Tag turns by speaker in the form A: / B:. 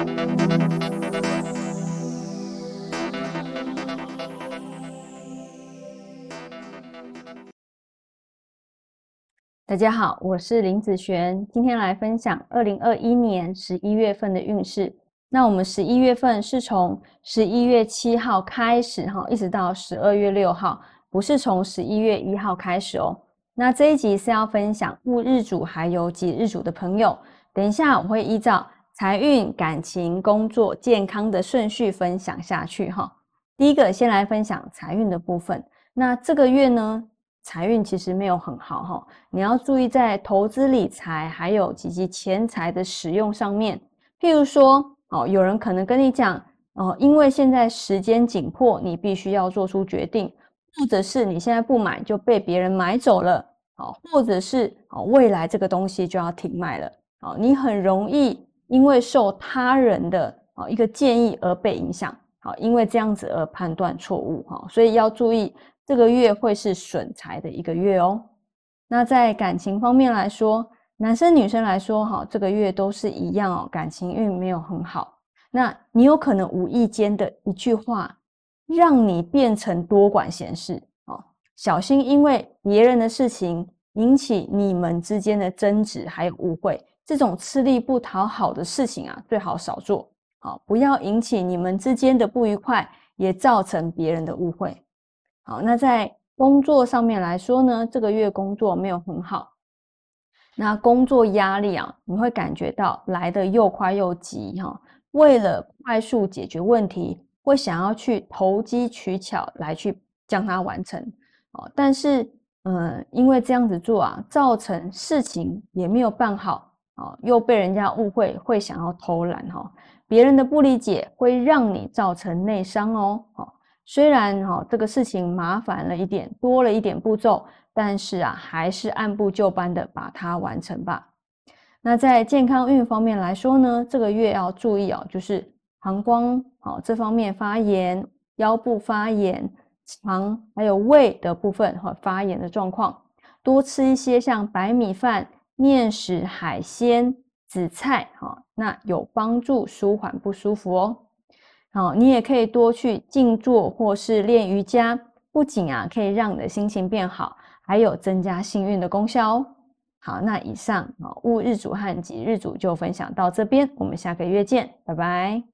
A: 大家好，我是林子璇，今天来分享二零二一年十一月份的运势。那我们十一月份是从十一月七号开始哈，一直到十二月六号，不是从十一月一号开始哦。那这一集是要分享戊日主还有己日主的朋友，等一下我会依照财运、感情、工作、健康的顺序分享下去哈。第一个先来分享财运的部分，那这个月呢？财运其实没有很好哈，你要注意在投资理财还有以及钱财的使用上面。譬如说，哦，有人可能跟你讲，哦，因为现在时间紧迫，你必须要做出决定，或者是你现在不买就被别人买走了，哦，或者是哦未来这个东西就要停卖了，哦，你很容易因为受他人的啊一个建议而被影响，好，因为这样子而判断错误，哈，所以要注意。这个月会是损财的一个月哦。那在感情方面来说，男生女生来说，哈，这个月都是一样哦，感情运没有很好。那你有可能无意间的一句话，让你变成多管闲事哦，小心因为别人的事情引起你们之间的争执还有误会，这种吃力不讨好的事情啊，最好少做，好，不要引起你们之间的不愉快，也造成别人的误会。好，那在工作上面来说呢，这个月工作没有很好，那工作压力啊，你会感觉到来的又快又急哈。为了快速解决问题，会想要去投机取巧来去将它完成哦。但是，嗯，因为这样子做啊，造成事情也没有办好哦，又被人家误会，会想要偷懒哈。别人的不理解会让你造成内伤哦。虽然哈这个事情麻烦了一点，多了一点步骤，但是啊，还是按部就班的把它完成吧。那在健康运方面来说呢，这个月要注意哦，就是膀胱哦这方面发炎，腰部发炎，肠还有胃的部分和发炎的状况，多吃一些像白米饭、面食、海鲜、紫菜哈，那有帮助舒缓不舒服哦。好，你也可以多去静坐或是练瑜伽，不仅啊可以让你的心情变好，还有增加幸运的功效哦。好，那以上啊戊日主和己日主就分享到这边，我们下个月见，拜拜。